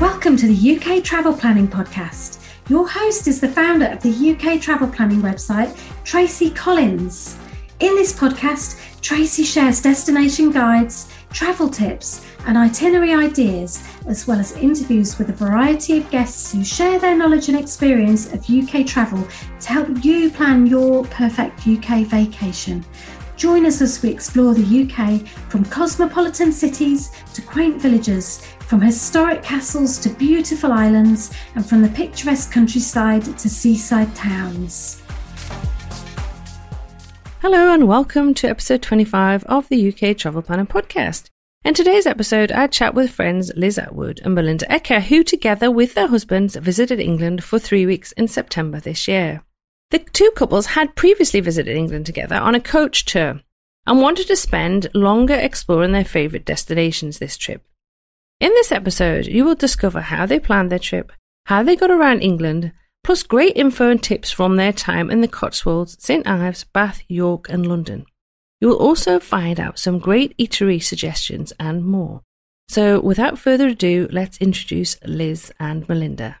Welcome to the UK Travel Planning Podcast. Your host is the founder of the UK Travel Planning website, Tracy Collins. In this podcast, Tracy shares destination guides, travel tips, and itinerary ideas, as well as interviews with a variety of guests who share their knowledge and experience of UK travel to help you plan your perfect UK vacation. Join us as we explore the UK from cosmopolitan cities to quaint villages, from historic castles to beautiful islands, and from the picturesque countryside to seaside towns. Hello, and welcome to episode 25 of the UK Travel Planner Podcast. In today's episode, I chat with friends Liz Attwood and Melinda Ecker, who together with their husbands visited England for three weeks in September this year. The two couples had previously visited England together on a coach tour and wanted to spend longer exploring their favourite destinations this trip. In this episode, you will discover how they planned their trip, how they got around England, plus great info and tips from their time in the Cotswolds, St Ives, Bath, York, and London. You will also find out some great eatery suggestions and more. So, without further ado, let's introduce Liz and Melinda.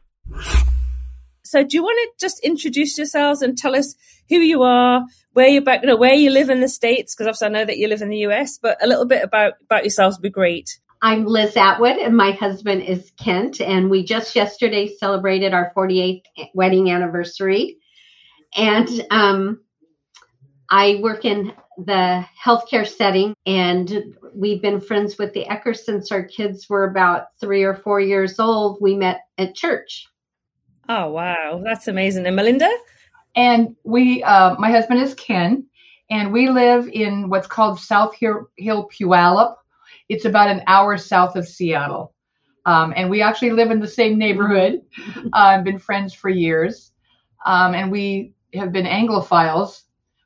So, do you want to just introduce yourselves and tell us who you are, where you back, you know, where you live in the states? Because obviously, I know that you live in the US, but a little bit about about yourselves would be great. I'm Liz Attwood, and my husband is Kent, and we just yesterday celebrated our 48th wedding anniversary. And um, I work in the healthcare setting, and we've been friends with the Eckers since our kids were about three or four years old. We met at church. Oh, wow. That's amazing. And Melinda? And we, uh, my husband is Ken, and we live in what's called South Hill, Hill Puyallup. It's about an hour south of Seattle. Um, and we actually live in the same neighborhood. I've uh, been friends for years. Um, and we have been Anglophiles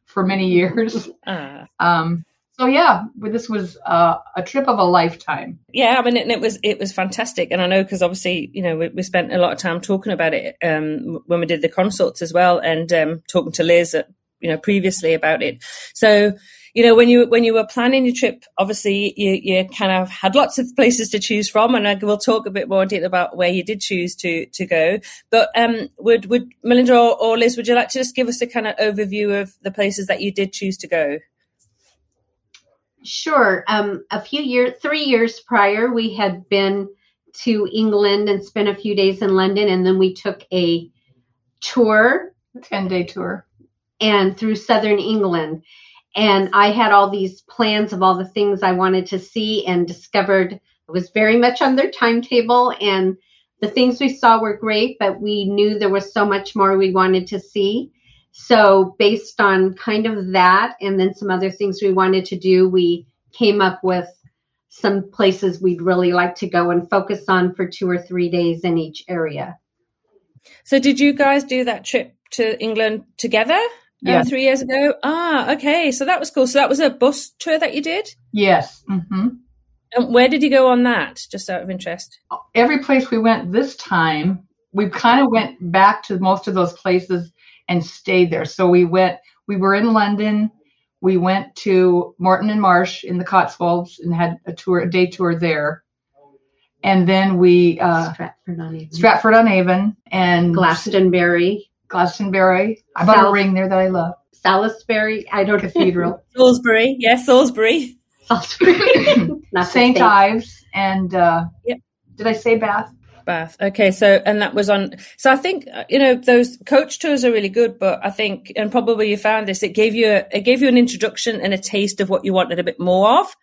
for many years. Uh. Um, so yeah, this was uh, a trip of a lifetime. Yeah, I mean, it, it was it was fantastic, and I know because obviously, you know, we, we, spent a lot of time talking about it um, when we did the consults as well, and um, talking to Liz, at, you know, previously about it. So you know, when you when you were planning your trip, obviously you, you kind of had lots of places to choose from, and I will talk a bit more detail about where you did choose to to go. But um, would would Melinda or, or Liz, would you like to just give us a kind of overview of the places that you did choose to go? Sure. Um, a few years, three years prior, we had been to England and spent a few days in London, and then we took a tour, a ten day tour, and through southern England and I had all these plans of all the things I wanted to see and discovered it was very much on their timetable and the things we saw were great, but we knew there was so much more we wanted to see. So based on kind of that and then some other things we wanted to do, we came up with some places we'd really like to go and focus on for two or three days in each area. So did you guys do that trip to England together? Yeah. Uh, three years ago. Ah, okay. So that was cool. So that was a bus tour that you did? Yes. Mm-hmm. And where did you go on that, just out of interest? Every place we went this time, we kind of went back to most of those places and stayed there. So we went, we were in London. We went to Moreton and Marsh in the Cotswolds and had a tour, a day tour there. And then we uh, Stratford on Avon, Stratford on Avon, and Glastonbury, Glastonbury. I bought Sal- a ring there that I love. Salisbury. I don't Cathedral. Salisbury. Yes, Salisbury. Salisbury. St. Ives and uh, yep. did I say Bath? Bath. Okay, so and that was on. So I think uh, you know those coach tours are really good, but I think and probably you found this. It gave you a, it gave you an introduction and a taste of what you wanted a bit more of.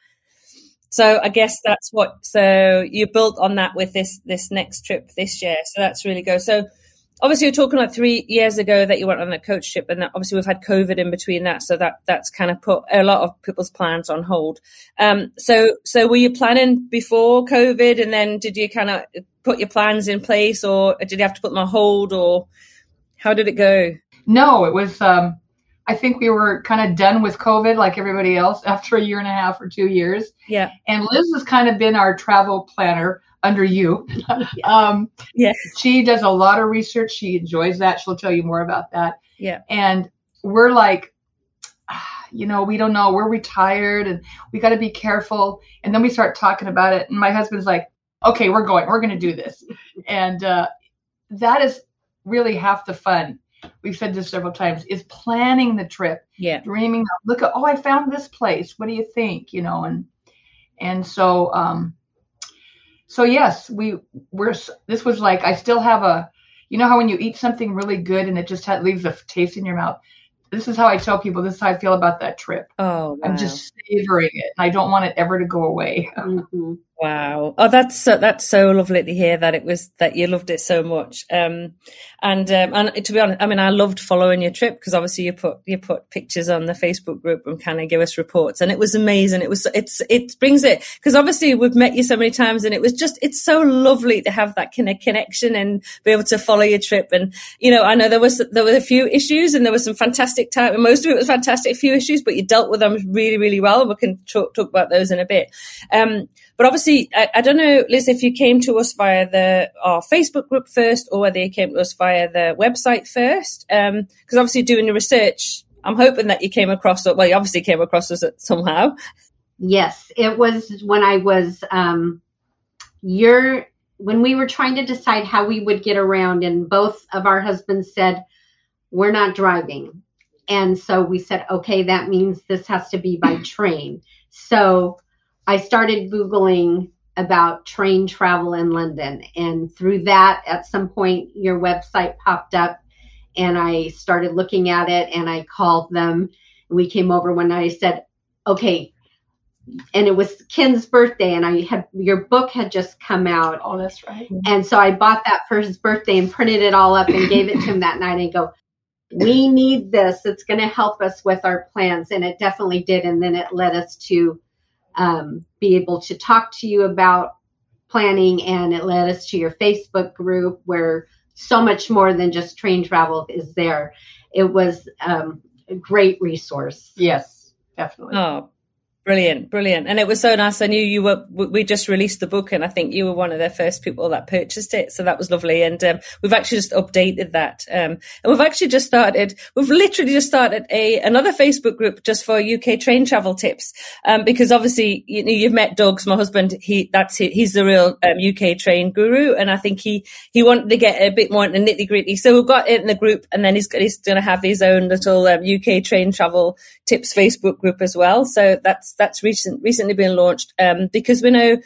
So I guess that's what. So you built on that with this this next trip this year. So that's really good. So obviously you're talking like three years ago that you went on a coach trip and that obviously we've had covid in between that so that that's kind of put a lot of people's plans on hold. Um, so so were you planning before covid and then did you kind of put your plans in place or did you have to put them on hold or how did it go? No it was um, i think we were kind of done with covid like everybody else after a year and a half or two years. Yeah. And liz has kind of been our travel planner under you. um, yeah. She does a lot of research. She enjoys that. She'll tell you more about that. Yeah. And we're like, you know, we don't know. We're retired and we got to be careful. And then we start talking about it. And my husband's like, okay, we're going, we're going to do this. And uh, that is really half the fun. We've said this several times is planning the trip. Yeah. Dreaming, look at, oh, I found this place. What do you think? You know, and, and so, um, so yes, we we're, this was like, I still have a, you know how when you eat something really good and it just ha- leaves a taste in your mouth? This is how I tell people, this is how I feel about that trip. Oh, wow. I'm just savoring it. And I don't want it ever to go away. Mm-hmm. Wow. Oh, that's so, that's so lovely to hear that it was that you loved it so much. Um, and um, and to be honest, I mean, I loved following your trip because obviously you put you put pictures on the Facebook group and kind of give us reports, and it was amazing. It was it's it brings it because obviously we've met you so many times, and it was just it's so lovely to have that kind of connection and be able to follow your trip. And you know, I know there was there were a few issues, and there was some fantastic time, and most of it was fantastic. A few issues, but you dealt with them really really well, and we can talk talk about those in a bit. Um, but obviously, I, I, don't know, Liz, if you came to us via the our Facebook group first, or whether you came to us via the website first. Because um, obviously, doing the research, I'm hoping that you came across. Well, you obviously came across us somehow. Yes, it was when I was um, your when we were trying to decide how we would get around, and both of our husbands said we're not driving, and so we said, okay, that means this has to be by train. So I started Googling about train travel in London. And through that, at some point, your website popped up and I started looking at it and I called them. We came over when I said, okay, and it was Ken's birthday, and I had your book had just come out. Oh, that's right. And so I bought that for his birthday and printed it all up and gave it to him that night. And go, we need this. It's going to help us with our plans, and it definitely did. And then it led us to um, be able to talk to you about planning and it led us to your Facebook group where so much more than just train travel is there. It was um, a great resource. Yes, definitely. Oh, Brilliant, brilliant. And it was so nice. I knew you were, we just released the book and I think you were one of the first people that purchased it. So that was lovely. And um, we've actually just updated that. Um, and we've actually just started, we've literally just started a, another Facebook group just for UK train travel tips. Um, because obviously, you know, you've met Doug's, my husband, he, that's, he's the real UK um, train guru. And I think he, he wanted to get a bit more into nitty gritty. So we've got it in the group and then he's, he's going to have his own little UK um, train travel tips Facebook group as well. So that's, that's recent, recently been launched um, because we know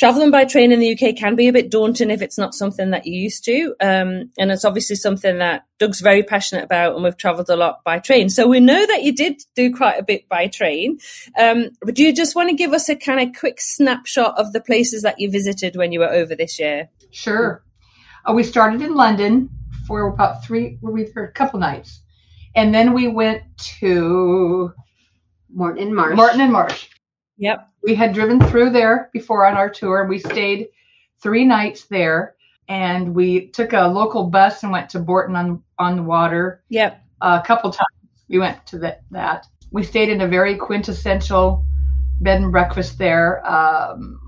traveling by train in the UK can be a bit daunting if it's not something that you're used to. Um, and it's obviously something that Doug's very passionate about, and we've traveled a lot by train. So we know that you did do quite a bit by train. Um, but do you just want to give us a kind of quick snapshot of the places that you visited when you were over this year? Sure. Uh, we started in London for about three, were we there a couple nights. And then we went to Moreton and Marsh. Moreton and Marsh. Yep. We had driven through there before on our tour. We stayed three nights there and we took a local bus and went to Bourton on, on the water. Yep. a couple times we went to the, that. We stayed in a very quintessential bed and breakfast there. Um,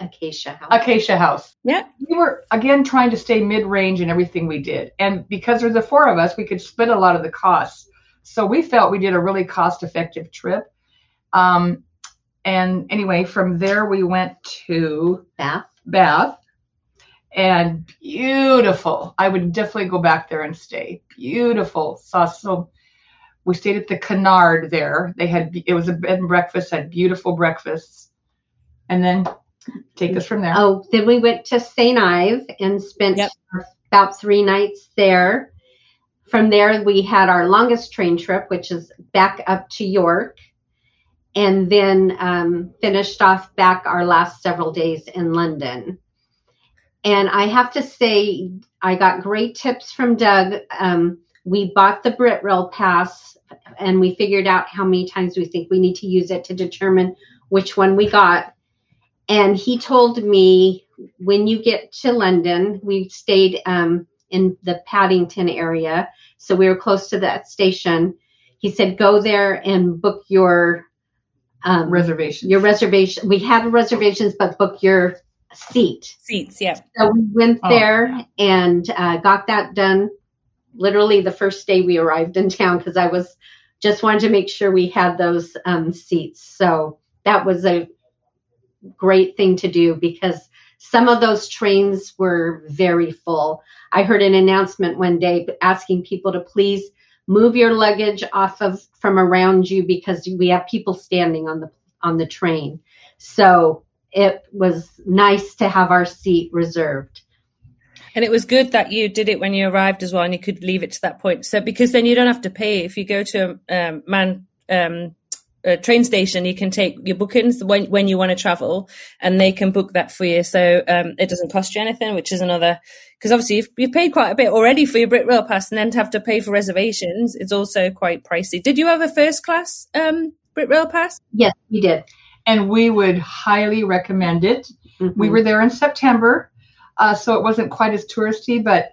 Acacia House. Acacia House. Yeah. We were again trying to stay mid range in everything we did. And because there's the four of us, we could split a lot of the costs. So we felt we did a really cost effective trip. Um, and anyway, from there we went to Bath. Bath and beautiful. I would definitely go back there and stay. Beautiful. Saw so we stayed at the Canard there. They had it was a bed and breakfast, had beautiful breakfasts. And then take us from there. Oh, then we went to St. Ive and spent yep. about three nights there. From there, we had our longest train trip, which is back up to York, and then um, finished off back our last several days in London. And I have to say, I got great tips from Doug. Um, we bought the BritRail pass and we figured out how many times we think we need to use it to determine which one we got. And he told me when you get to London, we stayed um, in the Paddington area. So we were close to that station. He said, go there and book your um, reservation. Your reservation. We had reservations, but book your seat. Seats, yeah. So we went oh. there and uh, got that done literally the first day we arrived in town because I was just wanted to make sure we had those um, seats. So that was a great thing to do because some of those trains were very full. I heard an announcement one day asking people to please move your luggage off of from around you because we have people standing on the on the train. So it was nice to have our seat reserved. And it was good that you did it when you arrived as well, and you could leave it to that point. So because then you don't have to pay if you go to um, man um, a train station, you can take your bookings when when you want to travel, and they can book that for you. So um, it doesn't cost you anything, which is another because obviously you've, you've, paid quite a bit already for your BritRail pass, and then to have to pay for reservations, it's also quite pricey. Did you have a first class um, BritRail pass? Yes, we did, and we would highly recommend it. Mm-hmm. We were there in September. Uh, so it wasn't quite as touristy, but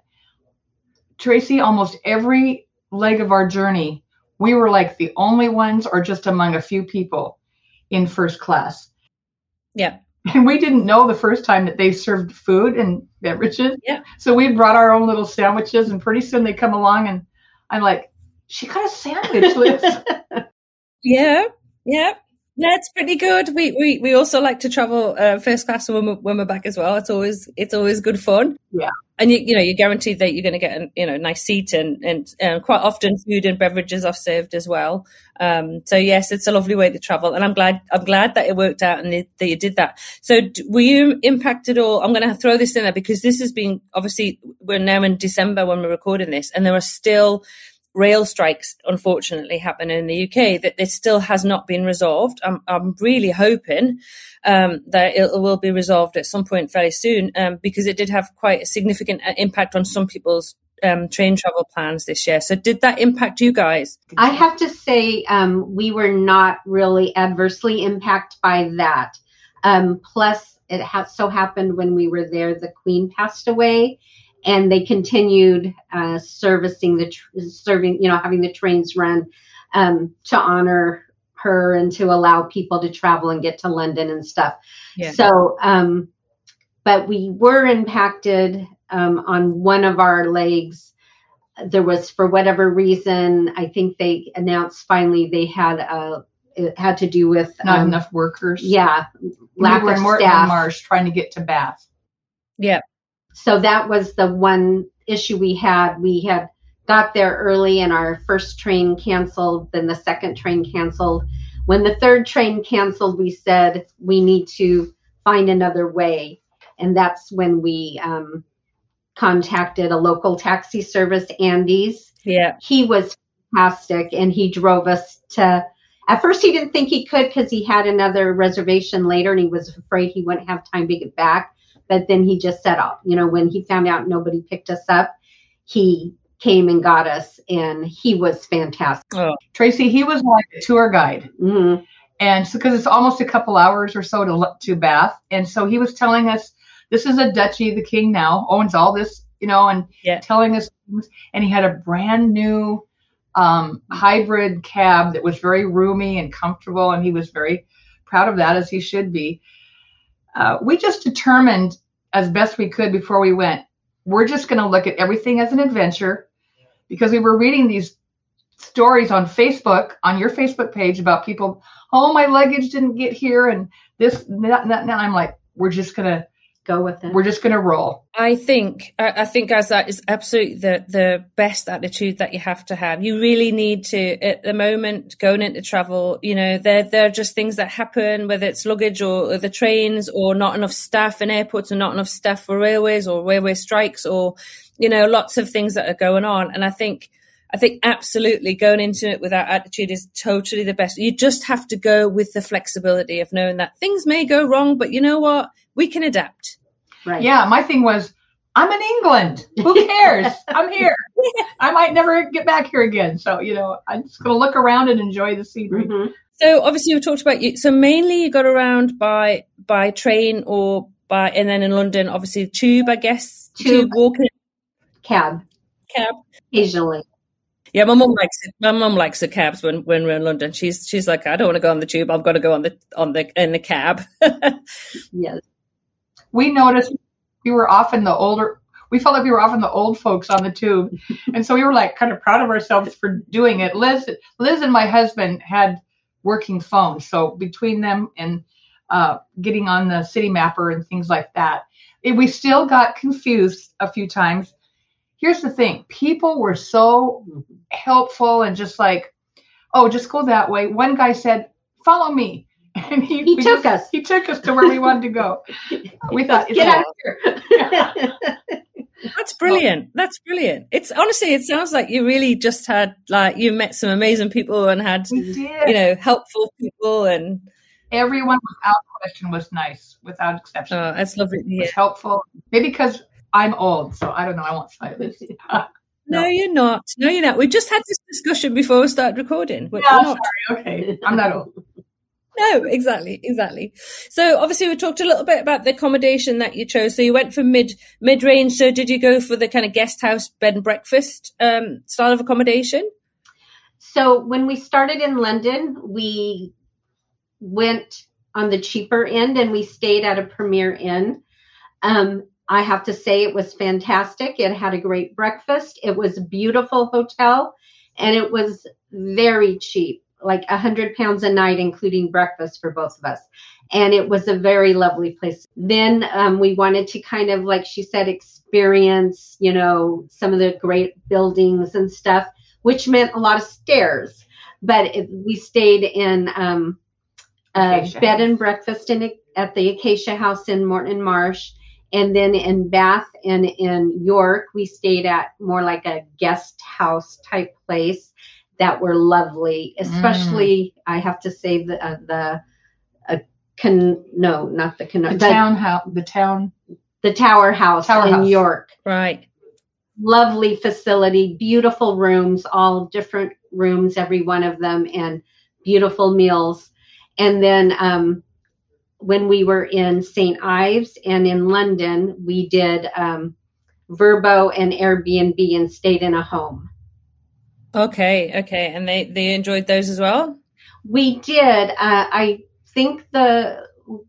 Tracy, almost every leg of our journey, we were like the only ones or just among a few people in first class. Yeah. And we didn't know the first time that they served food and beverages. Yeah. So we brought our own little sandwiches, and pretty soon they come along, and I'm like, she got a sandwich, Liz. yeah. Yeah. That's pretty good. We we, we also like to travel uh, first class when we're, when we're back as well. It's always it's always good fun. Yeah, and you you know you're guaranteed that you're going to get a you know nice seat and and uh, quite often food and beverages are served as well. Um, so yes, it's a lovely way to travel, and I'm glad I'm glad that it worked out and that you did that. So were you impacted all? I'm going to throw this in there because this has been obviously we're now in December when we're recording this, and there are still rail strikes unfortunately happen in the UK that this still has not been resolved. I'm, I'm really hoping um, that it will be resolved at some point fairly soon um, because it did have quite a significant uh, impact on some people's um, train travel plans this year. So did that impact you guys? I have to say um, we were not really adversely impacted by that. Um, plus, it so happened when we were there, the Queen passed away and they continued uh, servicing the tr- serving you know having the trains run um, to honor her and to allow people to travel and get to london and stuff. Yeah. so um, but we were impacted um, on one of our legs. There was for whatever reason i think they announced finally they had a it had to do with not um, enough workers. yeah lack we were of in staff. Marsh trying to get to bath. Yeah so that was the one issue we had. We had got there early and our first train canceled, then the second train canceled. When the third train canceled, we said we need to find another way. And that's when we um, contacted a local taxi service, Andy's. Yeah. He was fantastic and he drove us to. At first, he didn't think he could because he had another reservation later and he was afraid he wouldn't have time to get back but then he just set off. You know, when he found out nobody picked us up, he came and got us, and he was fantastic. Oh. Tracy, he was like a tour guide. Mm-hmm. And so, because it's almost a couple hours or so to, to Bath. And so he was telling us, this is a duchy, the king now owns all this, you know, and yeah. telling us things. And he had a brand new um, hybrid cab that was very roomy and comfortable. And he was very proud of that, as he should be. Uh, we just determined as best we could before we went, we're just going to look at everything as an adventure because we were reading these stories on Facebook, on your Facebook page about people, oh, my luggage didn't get here and this, and that, and that. And I'm like, we're just going to go with it. We're just going to roll. I think, I, think, guys, that is absolutely the the best attitude that you have to have. You really need to, at the moment, going into travel. You know, there there are just things that happen, whether it's luggage or, or the trains, or not enough staff in airports, or not enough staff for railways, or railway strikes, or you know, lots of things that are going on. And I think. I think absolutely going into it with that attitude is totally the best. You just have to go with the flexibility of knowing that things may go wrong, but you know what? We can adapt. Right. Yeah, my thing was, I'm in England. Who cares? I'm here. I might never get back here again. So, you know, I'm just going to look around and enjoy the scenery. Mm-hmm. So, obviously, we talked about you. So, mainly you got around by by train or by, and then in London, obviously, tube, I guess. Tube, tube walking. Cab. Cab. Occasionally. Yeah, my mum likes it. My mum likes the cabs when, when we're in London. She's she's like, I don't want to go on the tube. I've got to go on the on the in the cab. yes we noticed we were often the older we felt like we were often the old folks on the tube and so we were like kind of proud of ourselves for doing it liz liz and my husband had working phones so between them and uh, getting on the Citymapper and things like that. It, we still got confused a few times. Here's the thing people were so helpful and just like, oh, just go that way. One guy said, follow me. And he, he took just, us. He took us to where we wanted to go. We thought, get out here. That's brilliant. That's brilliant. It's honestly, it sounds like you really just had like you met some amazing people and had you know helpful people and everyone without question was nice, without exception. Oh, that's lovely. It was helpful. Maybe because I'm old, so I don't know. I won't say this. Ah, no. no. you're not. No, you're not. We just had this discussion before we started recording. We're, yeah, we're sorry. Okay, I'm not old. No, exactly, exactly. So obviously we talked a little bit about the accommodation that you chose. So you went for mid mid range. So did you go for the kind of guest house bed and breakfast um, style of accommodation? So when we started in London, we went on the cheaper end and we stayed at a Premier Inn. Um, I have to say it was fantastic. It had a great breakfast. It was a beautiful hotel and it was very cheap like a hundred pounds a night, including breakfast for both of us. And it was a very lovely place. Then um, we wanted to kind of, like she said, experience, you know, some of the great buildings and stuff, which meant a lot of stairs. But it, we stayed in um, a bed and breakfast in at the Acacia House in Moreton Marsh. And then in Bath and in York, we stayed at more like a guest house type place that were lovely, especially mm. I have to say the uh, the uh, con no not the con the, the town house the town the Tower House tower in house. York right lovely facility beautiful rooms all different rooms every one of them and beautiful meals and then um, when we were in St Ives and in London we did um, Vrbo and Airbnb and stayed in a home Okay, okay, and they they enjoyed those as well. We did. Uh, I think the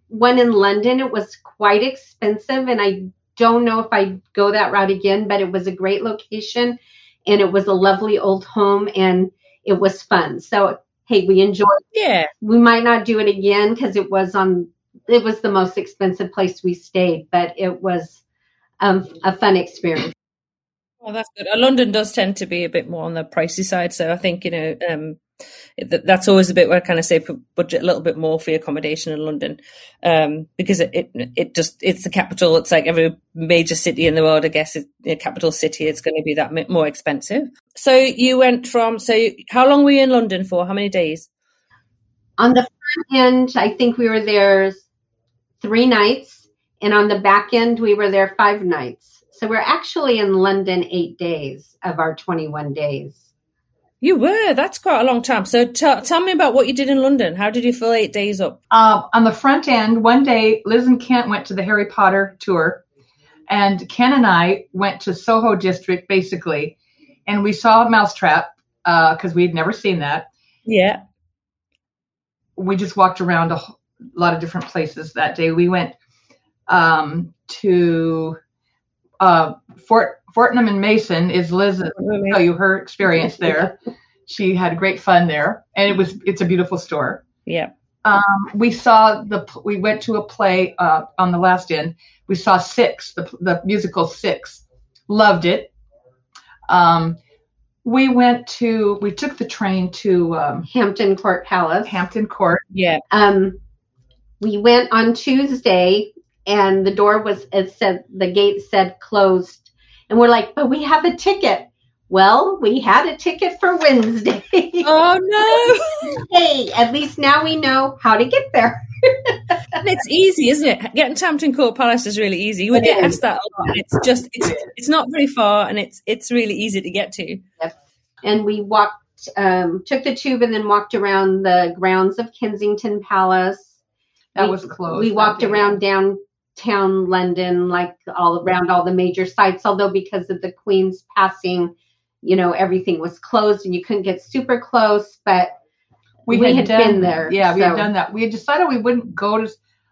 one in London it was quite expensive, and I don't know if I'd go that route again. But it was a great location, and it was a lovely old home, and it was fun. So hey, we enjoyed. Yeah, we might not do it again because it was on. It was the most expensive place we stayed, but it was um, a fun experience. Well, that's good. Uh, London does tend to be a bit more on the pricey side, so I think you know um, that's always a bit where I kind of say budget a little bit more for your accommodation in London um, because it, it, it just it's the capital. It's like every major city in the world, I guess, it, a capital city. It's going to be that more expensive. So you went from so how long were you in London for? How many days? On the front end, I think we were there three nights, and on the back end, we were there five nights. So we're actually in London eight days of our 21 days. You were. That's quite a long time. So t- tell me about what you did in London. How did you fill eight days up? Uh, on the front end, one day, Liz and Kent went to the Harry Potter tour, and Ken and I went to Soho District, basically, and we saw Mousetrap because uh, we had never seen that. Yeah. We just walked around a lot of different places that day. We went um, to uh, Fort Fortnum and Mason is Liz. Tell you her experience there. she had great fun there, and it was it's a beautiful store. Yeah. Um, we saw the we went to a play uh, on the last end. We saw Six, the the musical Six. Loved it. Um, we went to we took the train to um, Hampton Court Palace. Hampton Court. Yeah. Um, we went on Tuesday and the door was it said the gate said closed. And we're like but we have a ticket. Well we had a ticket for wednesday. Oh no. Hey at least now we know how to get there. And it's easy isn't it? Getting to hampton court palace is really easy. We get asked that a lot. it's just it's it's not very far and it's it's really easy to get to. Yep. and we walked um, took the tube and then walked around the grounds of kensington palace. That we, was closed. We walked around down town London, like all around all the major sites. Although because of the Queen's passing, you know, everything was closed and you couldn't get super close. But we, we had, had done, been there. Yeah, so. we had done that. We had decided we wouldn't go to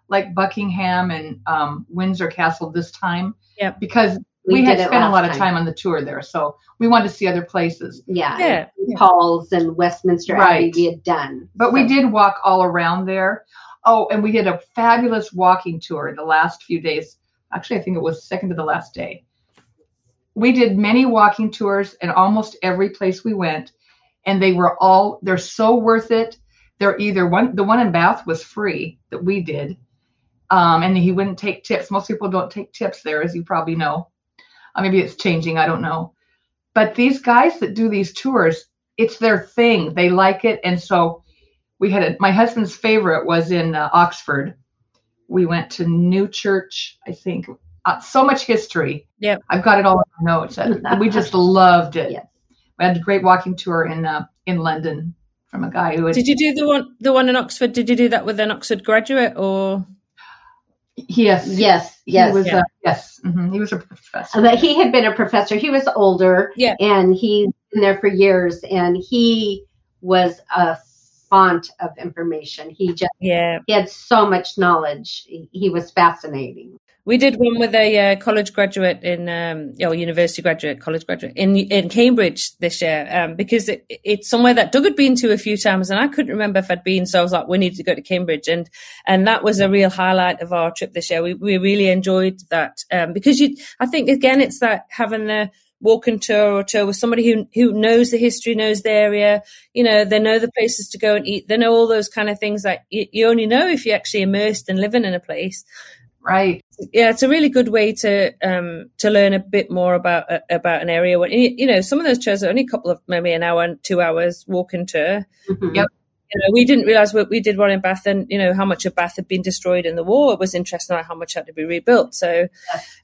like Buckingham and um, Windsor Castle this time. Yeah, because we, we had spent a lot time. of time on the tour there, so we wanted to see other places. Yeah, yeah. Paul's and Westminster right. Abbey we had done. But so. we did walk all around there. Oh, and we did a fabulous walking tour the last few days. Actually, I think it was second to the last day. We did many walking tours and almost every place we went, and they were all they're so worth it. They're either one the one in Bath was free that we did, um, and he wouldn't take tips. Most people don't take tips there, as you probably know. Uh, maybe it's changing. I don't know. But these guys that do these tours, it's their thing. They like it, and so we had a, my husband's favorite was in uh, Oxford. We went to New Church, I think. Uh, so much history. Yeah, I've got it all in my notes. we just loved it. Yes. We had a great walking tour in uh, in London from a guy who had, Did you do the one the one in Oxford? Did you do that with an Oxford graduate or? yes Yes, yes. he was Yeah. uh, yes mhm, he was a professor. But he had been a professor. He was older, Yeah. and he's been there for years. And he was a font of information. He just Yeah, he had so much knowledge. He, was fascinating. we did one with a uh, college graduate in, um, or university graduate, college graduate in in Cambridge this year, um, because it, it's somewhere that Doug had been to a few times, and I couldn't remember if I'd been. So I was like, we need to go to Cambridge, and and that was a real highlight of our trip this year. We we really enjoyed that um, because you, I think again, it's that having the walking tour or tour with somebody who who knows the history, knows the area. You know, they know the places to go and eat. They know all those kind of things that you, you only know if you're actually immersed and living in a place. Right. Yeah, it's a really good way to um to learn a bit more about uh, about an area. When you know, some of those tours are only a couple of maybe an hour and two hours walking tour. Mhm. Yep. You know, we didn't realize what we did one in Bath and you know how much of Bath had been destroyed in the war. It was interesting how much had to be rebuilt. So,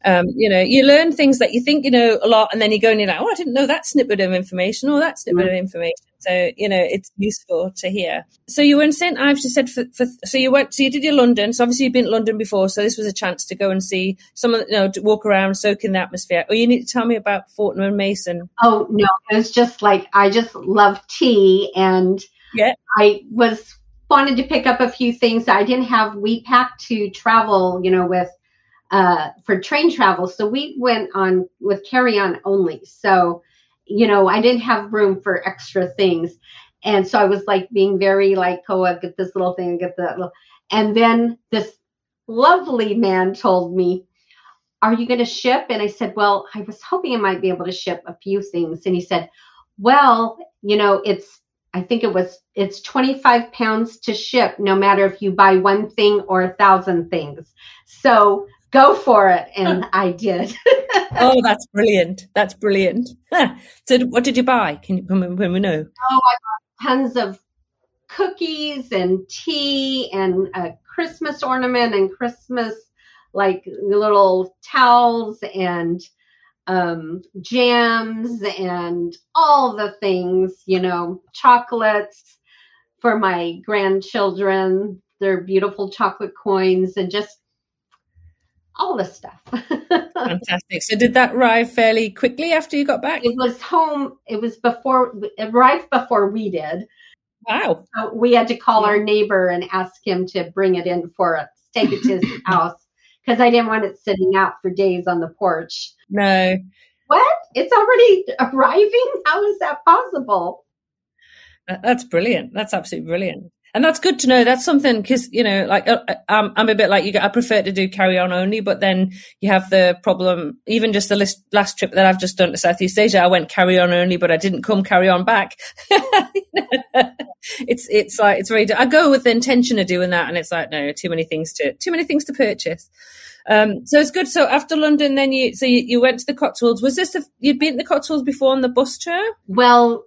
um, you know, you learn things that you think you know a lot, and then you go and you're like, oh, I didn't know that snippet of information or that snippet of information. So, you know, it's useful to hear. So you were in St Ives. You said for, for so you went. So you did your London. So obviously you've been to London before. So this was a chance to go and see some of you know to walk around, soak in the atmosphere. Or you need to tell me about Fortnum and Mason. Oh no, it was just like I just love tea, and Yeah. I was wanted to pick up a few things. I didn't have we packed to travel, you know, with uh for train travel, so we went on with carry on only. So, you know, I didn't have room for extra things, and so I was like being very like, oh, I get this little thing, I get that little, and then this lovely man told me are you going to ship? And I said, well, I was hoping I might be able to ship a few things. And he said, well, you know, it's, I think it was, it's 25 pounds to ship, no matter if you buy one thing or a thousand things. So go for it. And I did. Oh, that's brilliant. That's brilliant. so what did you buy? Can you when, when we know? Oh, I bought tons of cookies and tea and a Christmas ornament and Christmas like little towels and um, jams and all the things, you know, chocolates for my grandchildren, their beautiful chocolate coins, and just all the stuff. Fantastic. So did that arrive fairly quickly after you got back? it was home, it was before, it arrived before we did. Wow. So we had to call our neighbor and ask him to bring it in for us, take it to his house, because I didn't want it sitting out for days on the porch. No. What? It's already arriving? How is that possible? That's brilliant. That's absolutely brilliant. And that's good to know. That's something because you know, like uh, uh, I'm, I'm a bit like you. I prefer to do carry on only, but then you have the problem. Even just the list, last trip that I've just done to Southeast Asia, I went carry on only, but I didn't come carry on back. it's it's like it's very. I go with the intention of doing that, and it's like no, too many things to too many things to purchase. Um, so it's good. So after London, then you so you, you went to the Cotswolds. Was this the, you'd been to the Cotswolds before on the bus tour? Well,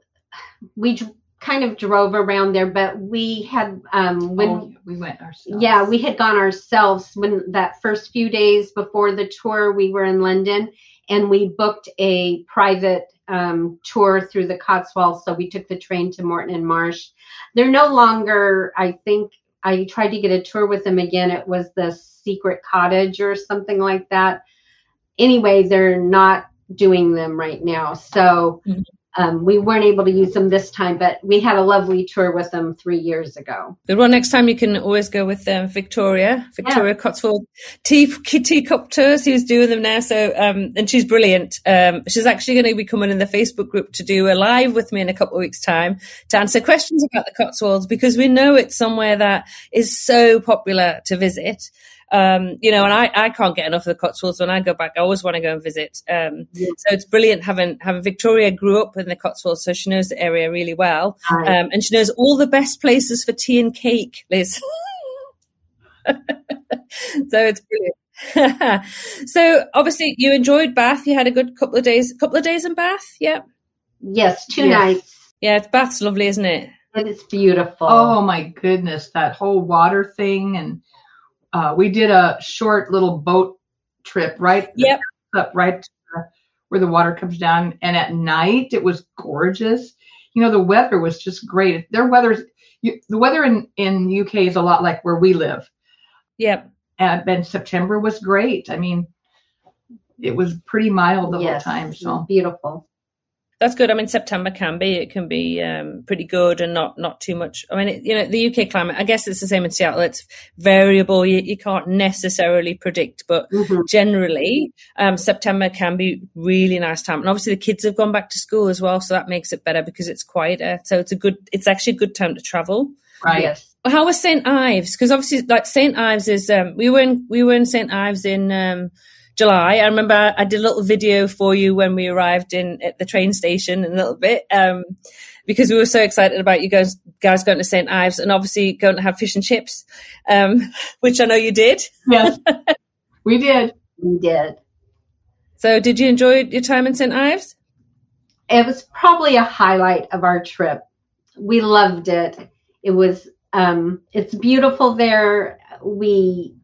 we d- kind of drove around there, but we had um when Oh, we went ourselves. yeah, we had gone ourselves when that first few days before the tour we were in London and we booked a private um, tour through the Cotswolds. So we took the train to Moreton and Marsh. They're no longer, I think I tried to get a tour with them again. It was the secret cottage or something like that. Anyway, they're not doing them right now. So Mhm. Um, we weren't able to use them this time, but we had a lovely tour with them three years ago. Good one. Next time you can always go with um, Victoria, Victoria yeah. Cotswold tea teacup tours. He's doing them now, so um, and she's brilliant. Um, she's actually going to be coming in the Facebook group to do a live with me in a couple of weeks' time to answer questions about the Cotswolds because we know it's somewhere that is so popular to visit. Um, you know, and I, I can't get enough of the Cotswolds. When I go back, I always want to go and visit. Um, yeah. So it's brilliant having having Victoria grew up in the Cotswolds, so she knows the area really well, right. um, and she knows all the best places for tea and cake, Liz. so it's brilliant. so obviously you enjoyed Bath. You had a good couple of days, couple of days in Bath. Yeah. Yes, two yes. nights. Yeah, Bath's lovely, isn't it? And it's beautiful. Oh my goodness, that whole water thing and uh, we did a short little boat trip right yep. up right where the water comes down. And at night it was gorgeous. You know the weather was just great. Their weather's you, the weather in in uk is a lot like where we live. Yep. And, and september was great. I mean it was pretty mild the yes, whole time so. beautiful that's good. I mean, September can be it can be um, pretty good and not not too much. I mean, it, you know, the UK climate. I guess it's the same in Seattle. It's variable. You, you can't necessarily predict, but mm-hmm. generally, um, September can be really nice time. And obviously, the kids have gone back to school as well, so that makes it better because it's quieter. So it's a good. It's actually a good time to travel. Right. Yes. How was St Ives? Because obviously, like St Ives is. Um, we were in we were in St Ives in. July. I remember I did a little video for you when we arrived in at the train station in a little bit. Um, because we were so excited about you guys, guys going to St. Ives and obviously going to have fish and chips, um, which I know you did. Yes, we did. We did. So, did you enjoy your time in St. Ives? It was probably a highlight of our trip. We loved it. It was, um, it's beautiful there. We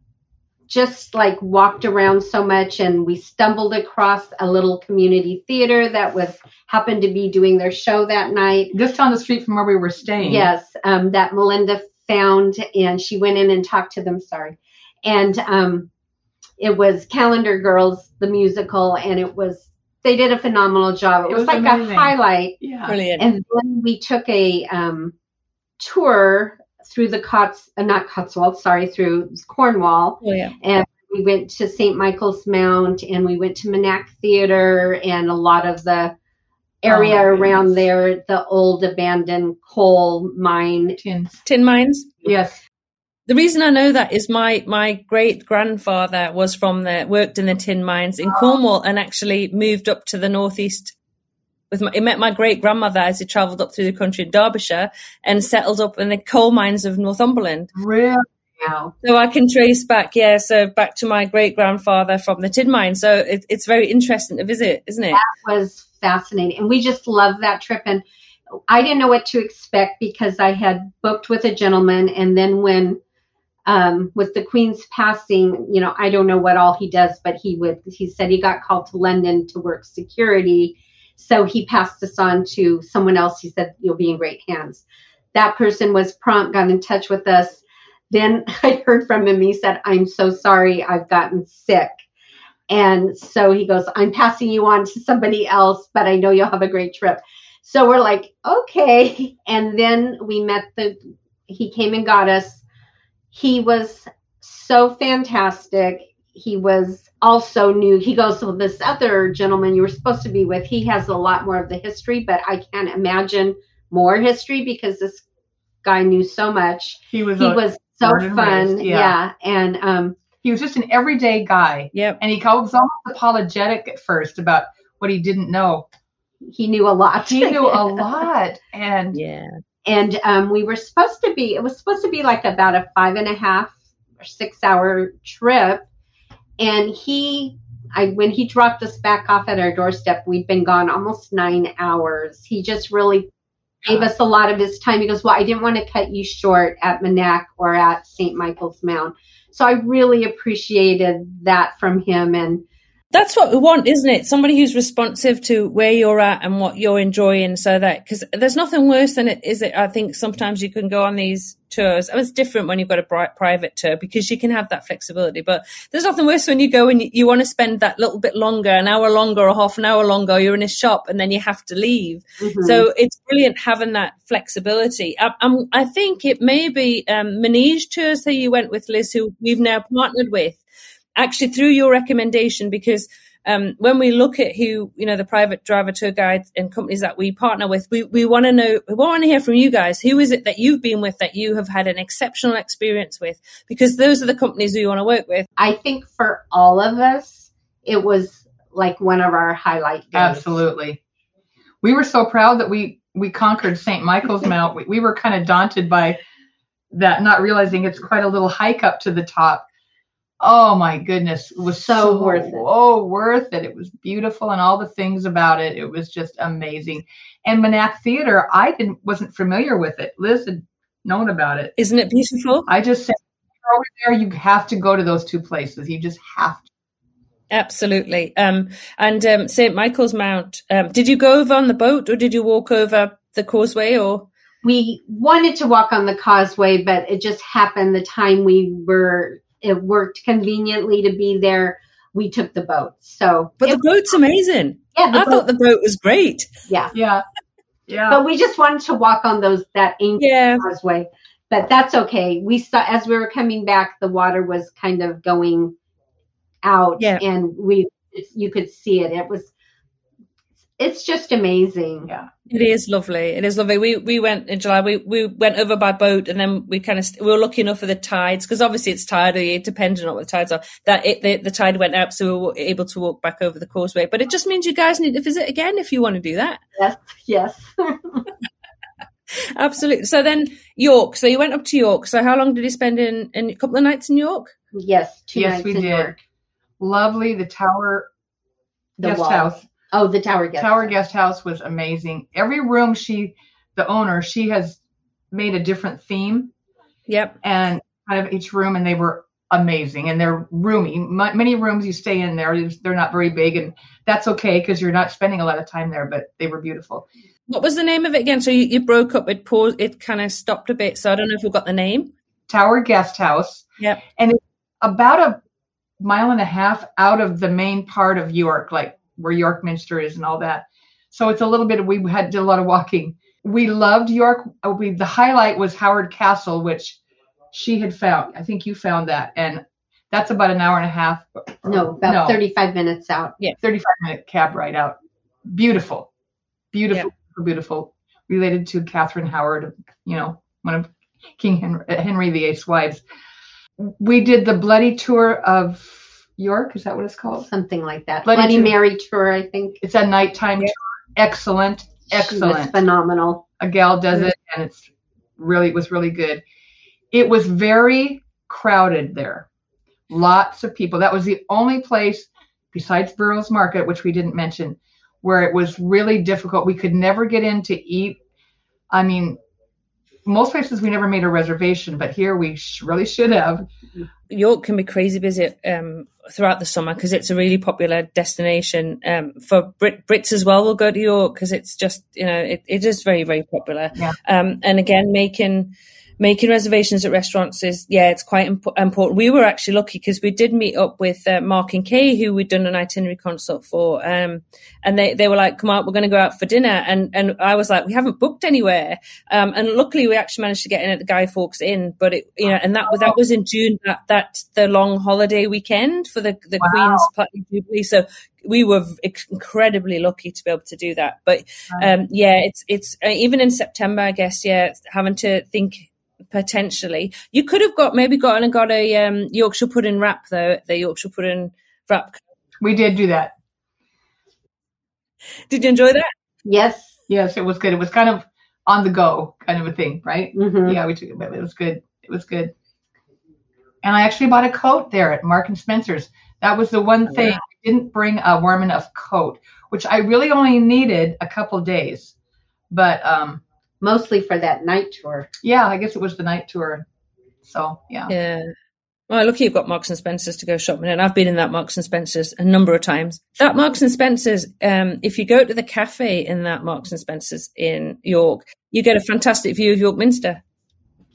just like walked around so much and we stumbled across a little community theater that was happened to be doing their show that night. Just down the street from where we were staying. Yes um, that melinda found and she went in and talked to them sorry. And um, it was calendar girls the musical and it was they did a phenomenal job. It, it was, was, like amazing. a highlight. Yeah. Brilliant. And then we took a um, tour through the Cots, uh, not Cotswold, sorry, through Cornwall. Oh, yeah. And we went to St. Michael's Mount and we went to Minack Theater and a lot of the area oh, around there, the old abandoned coal mine. Tin, tin mines? Yes. The reason I know that is my, my great grandfather was from the, worked in the tin mines in Cornwall and actually moved up to the northeast with my, he met my great grandmother as he travelled up through the country in Derbyshire and settled up in the coal mines of Northumberland. Really? So I can trace back, yeah, so back to my great grandfather from the tin mine. So it, it's very interesting to visit, isn't it? That was fascinating. And we just loved that trip. And I didn't know what to expect because I had booked with a gentleman. And then when, um, with the Queen's passing, you know, I don't know what all he does, but he would, he said he got called to London to work security so he passed this on to someone else. He said, You'll be in great hands. That person was prompt, got in touch with us. Then I heard from him. He said, I'm so sorry, I've gotten sick. And so he goes, I'm passing you on to somebody else, but I know you'll have a great trip. So we're like, okay. And then we met the, he came and got us. He was so fantastic. He was also knew he goes well this other gentleman you were supposed to be with he has a lot more of the history but i can't imagine more history because this guy knew so much. He was he was so fun. yeah. yeah. and um he was just an everyday guy. Yep. And he was almost apologetic at first about what he didn't know. He knew a lot. He knew a lot. And yeah. And um we were supposed to be it was supposed to be like about a five and a half or six hour trip and he, I when he dropped us back off at our doorstep, we'd been gone almost nine hours. He just really gave us a lot of his time. He goes, Well, I didn't want to cut you short at Minack or at St. Michael's Mount. So I really appreciated that from him. And That's what we want, isn't it? Somebody who's responsive to where you're at and what you're enjoying so that, because there's nothing worse than it, is it? I think sometimes you can go on these tours. it's different when you've got a pri- private tour because you can have that flexibility, but there's nothing worse when you go and you, you want to spend that little bit longer, an hour longer or half an hour longer, you're in a shop and then you have to leave. Mm-hmm. So it's brilliant having that flexibility. I, I think it may be, um, Manege Tours that you went with, Liz, who we've now partnered with actually through your recommendation because um, when we look at who you know the private driver tour guides and companies that we partner with, we, we want to know we want to hear from you guys. Who is it that you've been with that you have had an exceptional experience with? Because those are the companies we want to work with. I think for all of us, it was like one of our highlight days. Absolutely, we were so proud that we we conquered St. Michael's Mount. We, we were kind of daunted by that, not realizing it's quite a little hike up to the top oh my goodness it was so, so, worth it. oh worth it. It was beautiful and all the things about it. It was just amazing. And Minack Theater I didn't wasn't familiar with it. Liz had known about it. Isn't it beautiful? I just said over there you have to go to those two places. You just have to. Absolutely. Um, and um, St Michael's Mount um, did you go over on the boat or did you walk over the causeway or? We wanted to walk on the causeway but it just happened the time we were it worked conveniently to be there. We took the boat. So, but the boat's amazing. Yeah, I boat, thought the boat was great. Yeah, yeah, yeah. But we just wanted to walk on those that ancient yeah. causeway. But that's okay. We saw as we were coming back, the water was kind of going out, yeah. and we you could see it. It was it's just amazing. Yeah. It is lovely. It is lovely. We we went in July. We we went over by boat, and then we kind of we were lucky enough for the tides because obviously it's tidal, depending on what the tides are. That it the, the tide went up, so we were able to walk back over the causeway. But it just means you guys need to visit again if you want to do that. Yes. Yes. Absolutely. So then York. So you went up to York. So how long did you spend in, in a couple of nights in York? Yes, two yes, nights we in did. York. Lovely. The tower the guest wall. house Oh, the Tower Guest. Tower Guest House was amazing. Every room she, the owner, she has made a different theme. Yep. And kind of each room, and they were amazing. And they're roomy. M- many rooms you stay in there, they're not very big, and that's okay because you're not spending a lot of time there. But they were beautiful. What was the name of it again? So you, you broke up. It paused. It kind of stopped a bit. So I don't know if we got the name. Tower Guest House. Yep. And it's about a mile and a half out of the main part of York, like where York Minster is and all that. So it's a little bit. We had did a lot of walking. We loved York. Uh, we the highlight was Howard Castle, which she had found. I think you found that, and that's about an hour and a half. No, about no, 35 minutes out. Yeah, 35 minute cab ride out. Beautiful, beautiful, yep. beautiful. Related to Catherine Howard, you know, one of King Henry, Henry VIII's wives. We did the bloody tour of York. Is that what it's called? Something like that. Bloody, Bloody Mary tour, I think. It's a nighttime yeah. tour. Excellent, excellent, phenomenal. A gal does it, and it's really it was really good. It was very crowded there. Lots of people. That was the only place besides Borough's Market, which we didn't mention, where it was really difficult. We could never get in to eat. I mean, most places we never made a reservation, but here we sh- really should have. York can be crazy busy um, throughout the summer because it's a really popular destination um, for Brit- Brits as well. Will go to York because it's just you know it, it is very very popular. Yeah. Um, and again, making making reservations at restaurants is yeah it's quite imp- important we were actually lucky because we did meet up with uh, mark and kay who we'd done an itinerary consult for um, and they, they were like come on we're going to go out for dinner and and i was like we haven't booked anywhere um, and luckily we actually managed to get in at the guy fawkes inn but it you know and that that was in june that that the long holiday weekend for the the wow. queen's platinum jubilee so we were incredibly lucky to be able to do that. But um, yeah, it's it's uh, even in September, I guess. Yeah, having to think potentially. You could have got maybe gotten and got a um, Yorkshire pudding wrap though. The Yorkshire pudding wrap. We did do that. Did you enjoy that? Yes. Yes, it was good. It was kind of on the go kind of a thing, right? Mm-hmm. Yeah, we took it, but it was good. It was good. And I actually bought a coat there at Mark and Spencer's. That was the one thing. I didn't bring a warm enough coat, which I really only needed a couple days. But um, mostly for that night tour. Yeah, I guess it was the night tour. So yeah. Yeah. Well, look, you've got Marks and Spencers to go shopping in. I've been in that Marks and Spencers a number of times. That Marks and Spencers, um, if you go to the cafe in that Marks and Spencers in York, you get a fantastic view of York Minster.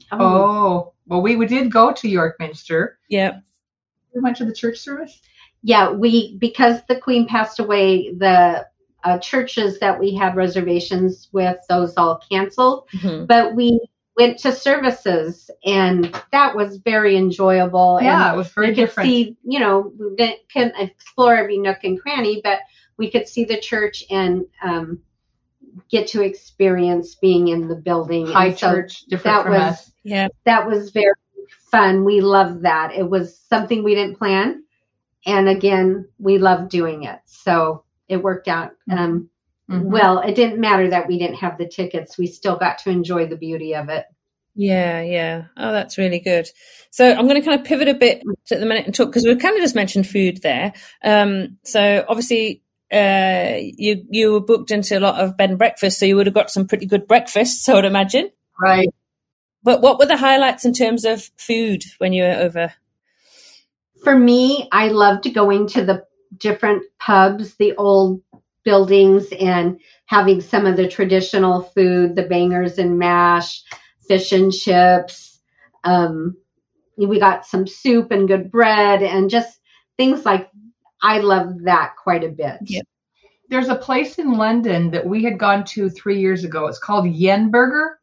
Oh, well, we, we did go to York Minster. Yeah. We went to the church service. yeah, we because the Queen passed away, the uh, churches that we had reservations with, those all canceled. Mhm. But we went to services, and that was very enjoyable. Yeah, and it was very we could different. see, you know, we didn't- couldn't explore every nook and cranny, but we could see the church and um, get to experience being in the building. High so church, different that from was us. Yeah. that was very fun. We loved that. It was something we didn't plan, and again, we loved doing it. So it worked out. Um, Mhm. Well, it didn't matter that we didn't have the tickets. We still got to enjoy the beauty of it. Yeah, yeah. Oh, that's really good. So I'm going to kind of pivot a bit at the minute and talk because we've kind of just mentioned food there. Um, so obviously, uh, you you were booked into a lot of bed and breakfast, so you would have got some pretty good breakfasts, I would imagine. right. But what were the highlights in terms of food when you were over? For me, I loved going to the different pubs, the old buildings, and having some of the traditional food, the bangers and mash, fish and chips. Um, we got some soup and good bread, and just things like I love that quite a bit. Yeah. There's a place in London that we had gone to three years ago. It's called Yen Burger,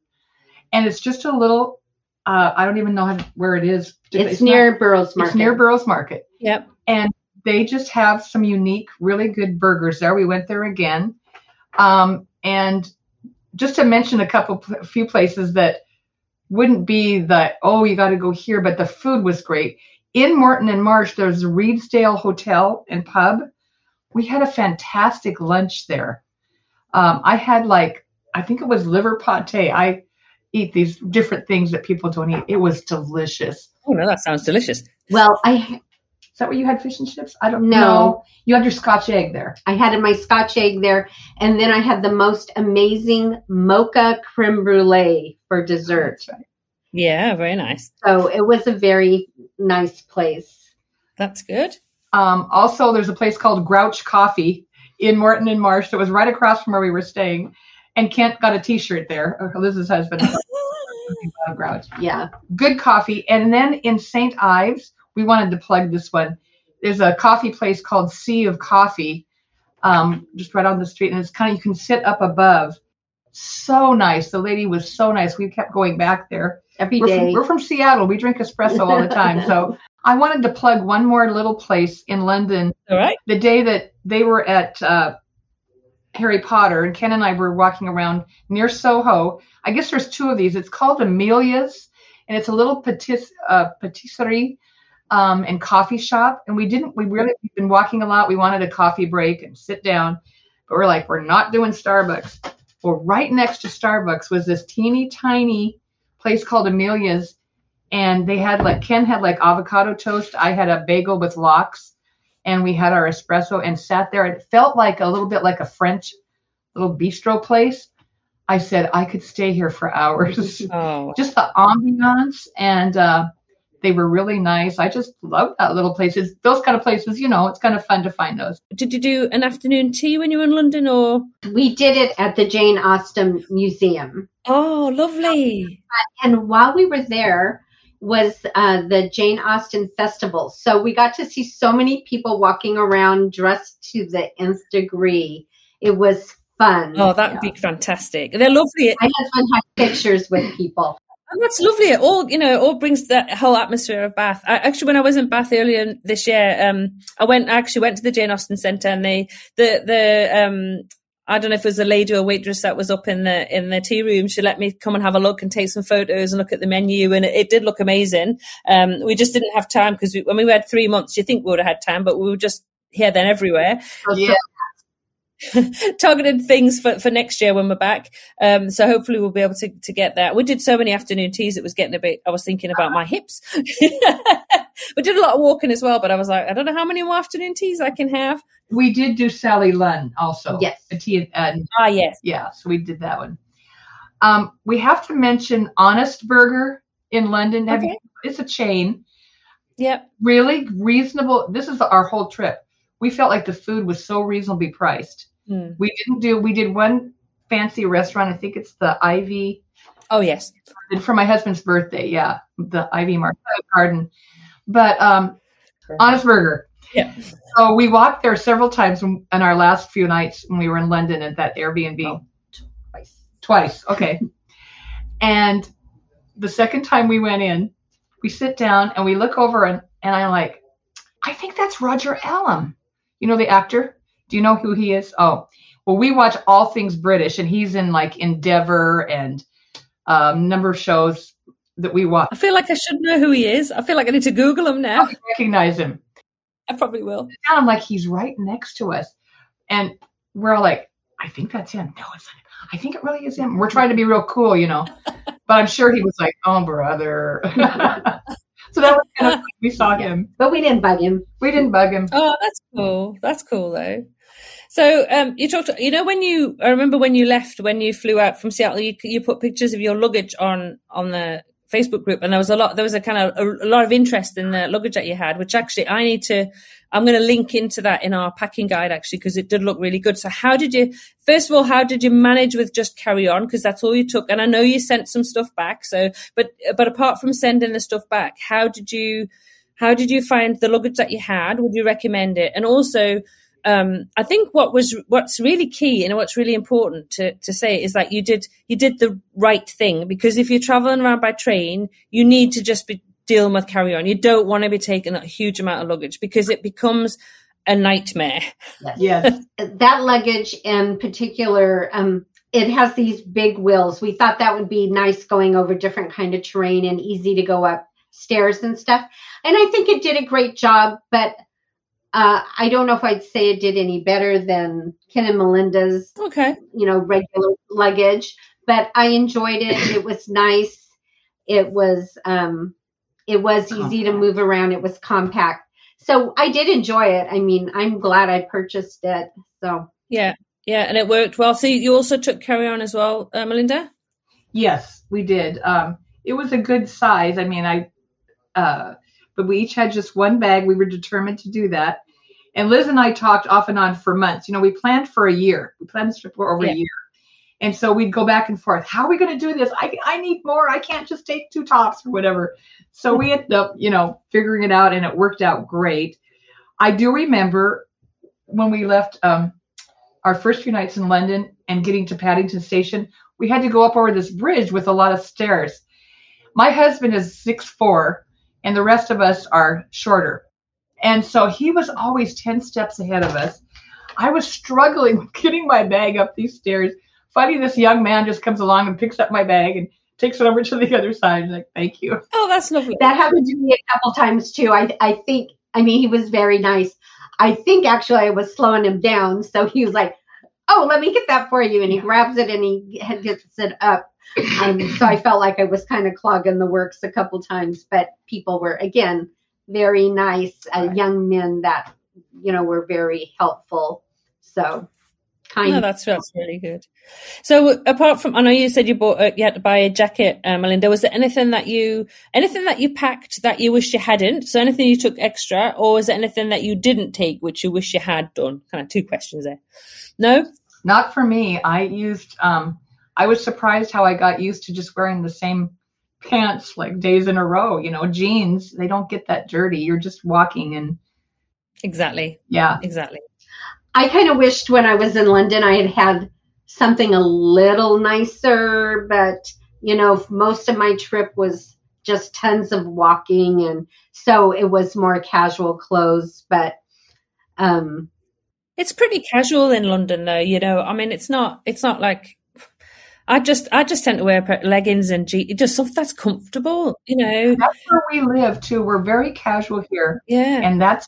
and it's just a little. Uh, I don't even know how where it is. It's, not- near Borough's Market. It's near Borough's Market, Yep. and they just have some unique, really good burgers there. We went there again, um, and just to mention a couple, a few places that wouldn't be the oh you got to go here, but the food was great. In Moreton and Marsh, there's a Redesdale Hotel and Pub. We had a fantastic lunch there. Um, I had like I think it was liver pate. I eat these different things that people don't eat. It was delicious. Oh no, that sounds delicious. well, I Is that what you had fish and chips? I don't No. know. You had your Scotch egg there. I had my Scotch egg there, and then I had the most amazing mocha creme brulee for dessert. Right. Yeah, very nice. So it was a very nice place. That's good. Um, also, there's a place called Grouch Coffee in Moreton and Marsh that was right across from where we were staying. And Kent got a T-shirt there. uh, Liz's husband. Grouch. Yeah. Good coffee. And then in St. Ives, we wanted to plug this one. There's a coffee place called Sea of Coffee, um, just right on the street, and it's kind of you can sit up above. So nice. The lady was so nice. We kept going back there. Every We're from, we're from Seattle. We drink espresso all the time. So I wanted to plug one more little place in London. All right. The day that they were at uh, Harry Potter, and Ken and I were walking around near Soho. I guess there's two of these. It's called Amelia's, and it's a little patis- uh, patisserie um, and coffee shop. And we didn't. We really we've been walking a lot. We wanted a coffee break and sit down, but we're like, we're not doing Starbucks. Well, right next to Starbucks was this teeny tiny place called Amelia's, and they had like Ken had like avocado toast. I had a bagel with lox, and we had our espresso and sat there. It felt like a little bit like a French little bistro place. I said I could stay here for hours. Oh, just the ambiance and uh, they were really nice. I just love that little places. Those kind of places, you know, it's kind of fun to find those. did you do an afternoon tea when you were in London, or? We did it at the Jane Austen Museum. Oh, lovely. And while we were there was uh, the Jane Austen Festival. So we got to see so many people walking around dressed to the nth degree. It was fun. Oh, that would be fantastic. They're lovely. My husband had pictures with people. And that's lovely. It all, you know, it all brings that whole atmosphere of Bath. I, actually, when I was in Bath earlier this year, um, I went, I actually went to the Jane Austen Centre and they, the, the, um, I don't know if it was a lady or waitress that was up in the in the tea room. She let me come and have a look and take some photos and look at the menu, and it, it did look amazing. Um, we just didn't have time because when we had three months, you think we would have had time, but we were just here, then, everywhere. Yeah. targeted things for, for next year when we're back. Um, so hopefully we'll be able to, to get that. We did so many afternoon teas, it was getting a bit, I was thinking about my hips. we did a lot of walking as well, but I was like, I don't know how many more afternoon teas I can have. We did do Sally Lunn also. Yes. A tea, uh, Ah, yes. yeah, so we did that one. Um, we have to mention Honest Burger in London. Have you- it's a chain. Yep. Really reasonable. This is our whole trip. We felt like the food was so reasonably priced. Mm. We didn't do. We did one fancy restaurant. I think it's the Ivy. Oh yes. For my husband's birthday, yeah, the Ivy Market Garden. But um, Honest Burger. Yeah. So we walked there several times in our last few nights when we were in London at that Airbnb. Oh, twice. Twice. Okay. and the second time we went in, we sit down and we look over and, and I'm like, I think that's Roger Allam. You know the actor? Do you know who he is? Oh, well, we watch all things British and he's in like Endeavour and a um, number of shows that we watch. I feel like I should know who he is. I feel like I need to Google him now. I recognize him. I probably will. And I'm like, he's right next to us. And we're all like, I think that's him. No, it's not. I think it really is him. We're trying to be real cool, you know. But I'm sure he was like, oh, brother. so that was kind of we saw him. But we didn't bug him. We didn't bug him. Oh, that's cool. That's cool though. So, um, you talked. You know, when you I remember when you left, when you flew out from Seattle, you you put pictures of your luggage on on the Facebook group, and there was a lot. There was a kind of a, a lot of interest in the luggage that you had, which actually I need to. I'm going to link into that in our packing guide actually because it did look really good. So, how did you? First of all, how did you manage with just carry on? Because that's all you took, and I know you sent some stuff back. So, but but apart from sending the stuff back, how did you? How did you find the luggage that you had? Would you recommend it? And also, um, I think what was what's really key and what's really important to, to say is that you did you did the right thing because if you're traveling around by train, you need to just be dealing with carry on. You don't want to be taking a huge amount of luggage because it becomes a nightmare. Yes. That luggage in particular, um, it has these big wheels. We thought that would be nice going over different kind of terrain and easy to go up stairs and stuff. And I think it did a great job, but uh, I don't know if I'd say it did any better than Ken and Melinda's, Okay. you know, regular luggage. But I enjoyed it. It was nice. It was um, it was easy to move around. It was compact. So I did enjoy it. I mean, I'm glad I purchased it. So Yeah. Yeah, and it worked well. So you also took carry on as well, uh, Melinda. Yes, we did. Um, it was a good size. I mean, I, uh, but we each had just one bag. We were determined to do that. And Liz and I talked off and on for months. You know, we planned for a year. We planned this trip for over Yeah. a year. And so we'd go back and forth. How are we going to do this? I, I need more. I can't just take two tops or whatever. So we ended up, you know, figuring it out and it worked out great. I do remember when we left um, our first few nights in London and getting to Paddington Station, we had to go up over this bridge with a lot of stairs. My husband is six four, and the rest of us are shorter. And so he was always 10 steps ahead of us. I was struggling with getting my bag up these stairs. Finally, this young man just comes along and picks up my bag and takes it over to the other side. He's like, thank you. Oh, that's lovely. that happened to me a couple times too. I I think I mean he was very nice. I think actually I was slowing him down, so he was like, "Oh, let me get that for you," and he grabs it and he gets it up. Um, so I felt like I was kind of clogging the works a couple times, but people were again very nice, uh, Right. young men that you know were very helpful. So kind. No, that's that's really good. So, apart from, I know you said you bought, uh, you had to buy a jacket, uh, Melinda. Was there anything that you, anything that you packed that you wish you hadn't? So, anything you took extra, or was there anything that you didn't take which you wish you had done? Kind of two questions there. No. Not for me. I used, um, I was surprised how I got used to just wearing the same pants like days in a row. You know, jeans, they don't get that dirty. You're just walking and Exactly. yeah. Exactly. I kind of wished when I was in London I had had something a little nicer, but you know, most of my trip was just tons of walking and so it was more casual clothes, but um It's pretty casual in London, though. You know, I mean, it's not, it's not like. I just, I just tend to wear leggings and je- just stuff that's comfortable. You know. That's where we live too. We're very casual here Yeah. and that's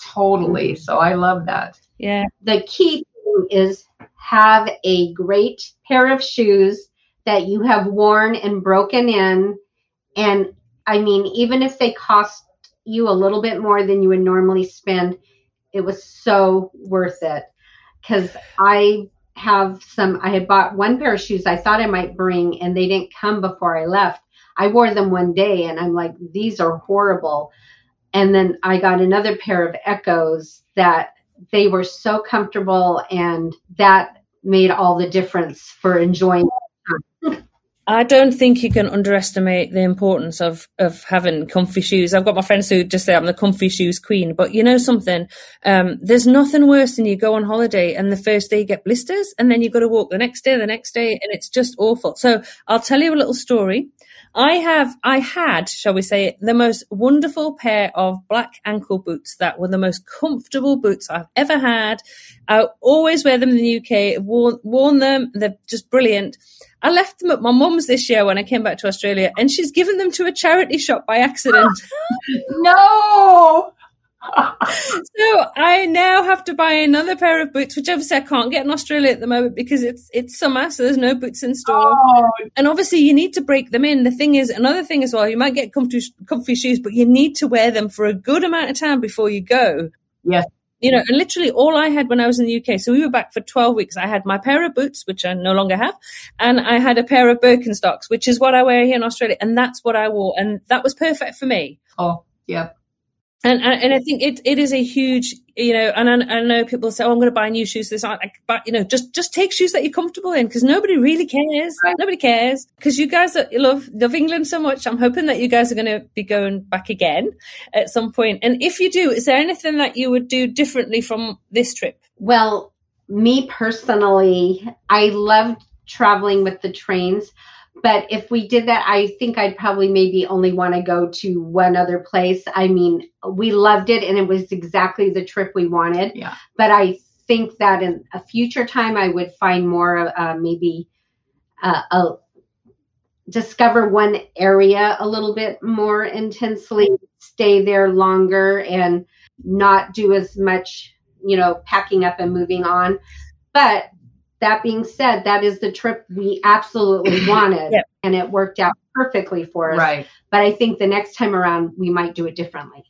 totally. So I love that. Yeah. the key thing is have a great pair of shoes that you have worn and broken in and I mean even if they cost you a little bit more than you would normally spend it was so worth it cuz I have some I had bought one pair of shoes I thought I might bring and they didn't come before I left. I wore them one day and I'm like these are horrible. And then I got another pair of Eccos that they were so comfortable and that made all the difference for enjoying I don't think you can underestimate the importance of of having comfy shoes. I've got my friends who just say I'm the comfy shoes queen, but you know something? Um, there's nothing worse than you go on holiday and the first day you get blisters, and then you've got to walk the next day, the next day, and it's just awful. So I'll tell you a little story. I have, I had, shall we say, the most wonderful pair of black ankle boots that were the most comfortable boots I've ever had. I always wear them in the UK, worn, worn them. They're just brilliant. I left them at my mum's this year when I came back to Australia, and she's given them to a charity shop by accident. no. So I now have to buy another pair of boots, which obviously I can't get in Australia at the moment because it's it's summer, so there's no boots in store. Oh. And obviously you need to break them in. The thing is, another thing as well, you might get comfy comfy shoes, but you need to wear them for a good amount of time before you go. Yes you know, and literally all I had when I was in the UK, so we were back for 12 weeks. I had my pair of boots, which I no longer have, and I had a pair of Birkenstocks, which is what I wear here in Australia. And that's what I wore. And that was perfect for me. Oh, yeah. And, and, I think it it is a huge you know and I, I know people say oh I'm going to buy new shoes this aren't like but you know just just take shoes that you're comfortable in because nobody really cares. Right. nobody cares because you guys love love England so much. I'm hoping that you guys are going to be going back again at some point. And if you do is there anything that you would do differently from this trip? Well me personally I loved traveling with the trains but if we did that, I think I'd probably maybe only want to go to one other place. I mean, we loved it and it was exactly the trip we wanted. Yeah. But I think that in a future time, I would find more uh, maybe uh, a discover one area a little bit more intensely, stay there longer, and not do as much, you know, packing up and moving on. But that being said, that is the trip we absolutely wanted, yep. and it worked out perfectly for us. Right. But I think the next time around, we might do it differently.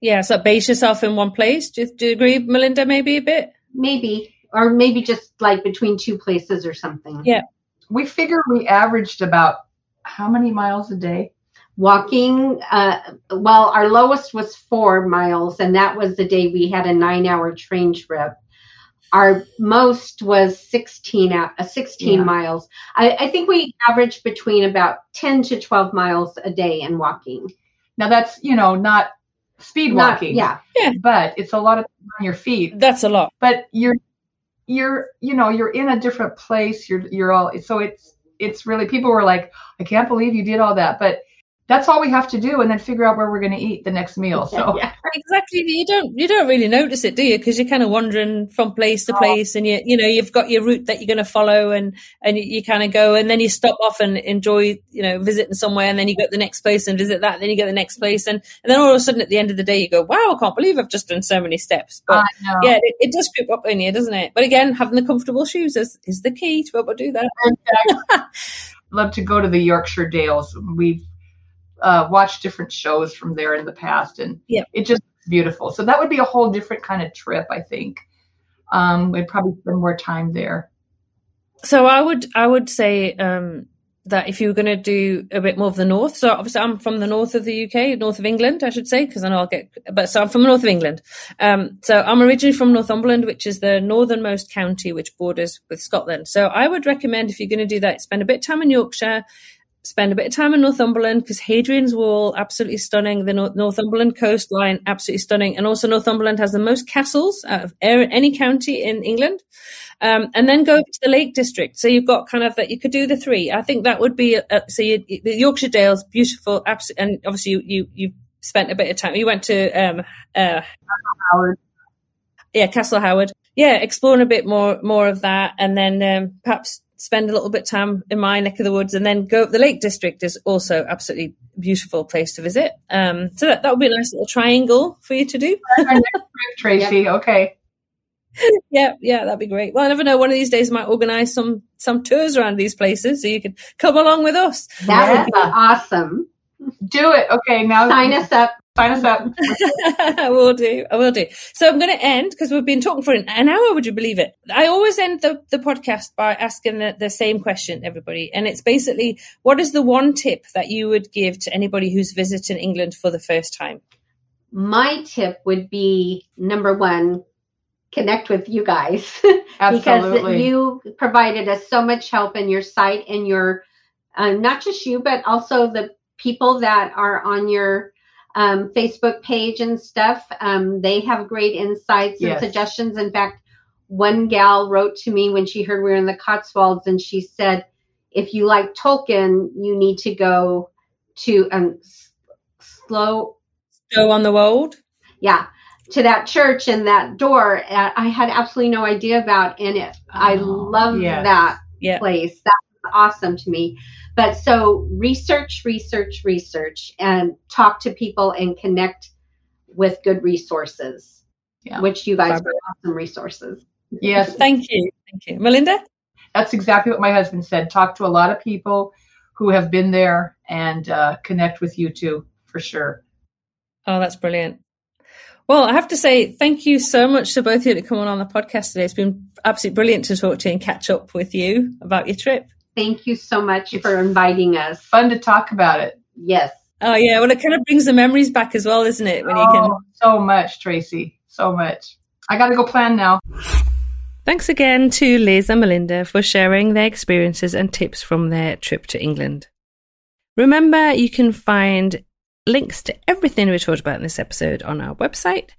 Yeah. So base yourself in one place. Do, do you agree, Melinda? Maybe a bit. Maybe, or maybe just like between two places or something. Yeah. We figure we averaged about how many miles a day? Walking, uh, well, our lowest was four miles, and that was the day we had a nine hour train trip our most was 16 a uh, 16 yeah. miles. I, I, think we averaged between about 10 to 12 miles a day in walking. Now that's you know not speed walking. not, yeah. Yeah. But it's a lot of on your feet. That's a lot. But you're you're you know you're in a different place. You're you're all so it's it's really people were like i can't believe you did all that. But that's all we have to do and then figure out where we're going to eat the next meal so. Yeah, exactly you don't you don't really notice it do you? Because you're kind of wandering from place to place and you you know you've got your route that you're going to follow and and you, you, kind of go and then you stop off and enjoy you know visiting somewhere and then you go to the next place and visit that and then you go to the next place and, and then all of a sudden at the end of the day you go wow i can't believe i've just done so many steps. But yeah it, it, does creep up in you doesn't it? But again having the comfortable shoes is, is the key to be able to do that. Love to go to the yorkshire dales. We've uh, watched different shows from there in the past, and yeah. it just beautiful. So that would be a whole different kind of trip, I think. Um, we'd probably spend more time there. So I would I would say um, that if you were going to do a bit more of the north, so obviously I'm from the north of the UK, north of England, I should say, because I know I'll get, but so I'm from the north of England. Um, so I'm originally from Northumberland, which is the northernmost county which borders with Scotland. So I would recommend if you're going to do that, spend a bit of time in Yorkshire, spend a bit of time in Northumberland because Hadrian's Wall, absolutely stunning. The North- Northumberland coastline, absolutely stunning. And also Northumberland has the most castles out of any county in England. Um, and then go to the Lake District. So you've got kind of that, you could do the three. I think that would be, a, so you, the Yorkshire Dales, beautiful, absolutely. And obviously you, you, you spent a bit of time. You went to, um, uh, Howard. Yeah, Castle Howard. Yeah, exploring a bit more, more of that. And then, um, perhaps spend a little bit of time in my neck of the woods and then go up the lake district is also absolutely beautiful place to visit. Um, so that, that would be a nice little triangle for you to do. Tracy yeah. okay. Yeah yeah that'd be great. Well i never know one of these days I might organize some some tours around these places so you could come along with us. That would be awesome. Do it. Okay now sign us up Sign us up. I will do. I will do. So I'm going to end because we've been talking for an, an, hour. Would you believe it? I always end the, the podcast by asking the, the same question, everybody. And it's basically, what is the one tip that you would give to anybody who's visiting England for the first time? my tip would be number one, connect with you guys Absolutely. because you provided us so much help in your site and your um, not just you but also the people that are on your um, facebook page and stuff um, they have great insights and Yes. suggestions in fact one gal wrote to me when she heard we were in the cotswolds and she said if you like tolkien you need to go to um S- Stow Go on the Wold. yeah to that church and that door uh, i had absolutely no idea about and it i Oh, love yes. that Yeah. place that was awesome to me but so research research research and talk to people and connect with good resources Yeah. which you guys Fabulous. are awesome resources Yes, Thank you. Thank you. Melinda? that's exactly what my husband said. Talk to a lot of people who have been there and uh, connect with you too, for sure. Oh, that's brilliant. Well, I have to say thank you so much to both of you to come on on the podcast today. It's been absolutely brilliant to talk to you and catch up with you about your trip. Thank you so much for inviting us Fun to talk about it. yes Oh yeah, well it kind of brings the memories back as well, isn't it? When you can Oh, so much, Tracy. So much. I got to go plan now. Thanks again to Liz and Melinda for sharing their experiences and tips from their trip to England. Remember, you can find links to everything we talked about in this episode on our website,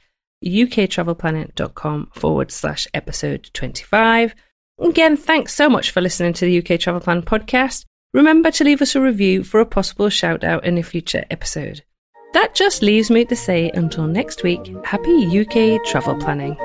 uktravelplanning.com forward slash episode 25. Again, thanks so much for listening to the UK Travel Planning podcast. Remember to leave us a review for a possible shout out in a future episode. That just leaves me to say until next week, happy UK travel planning.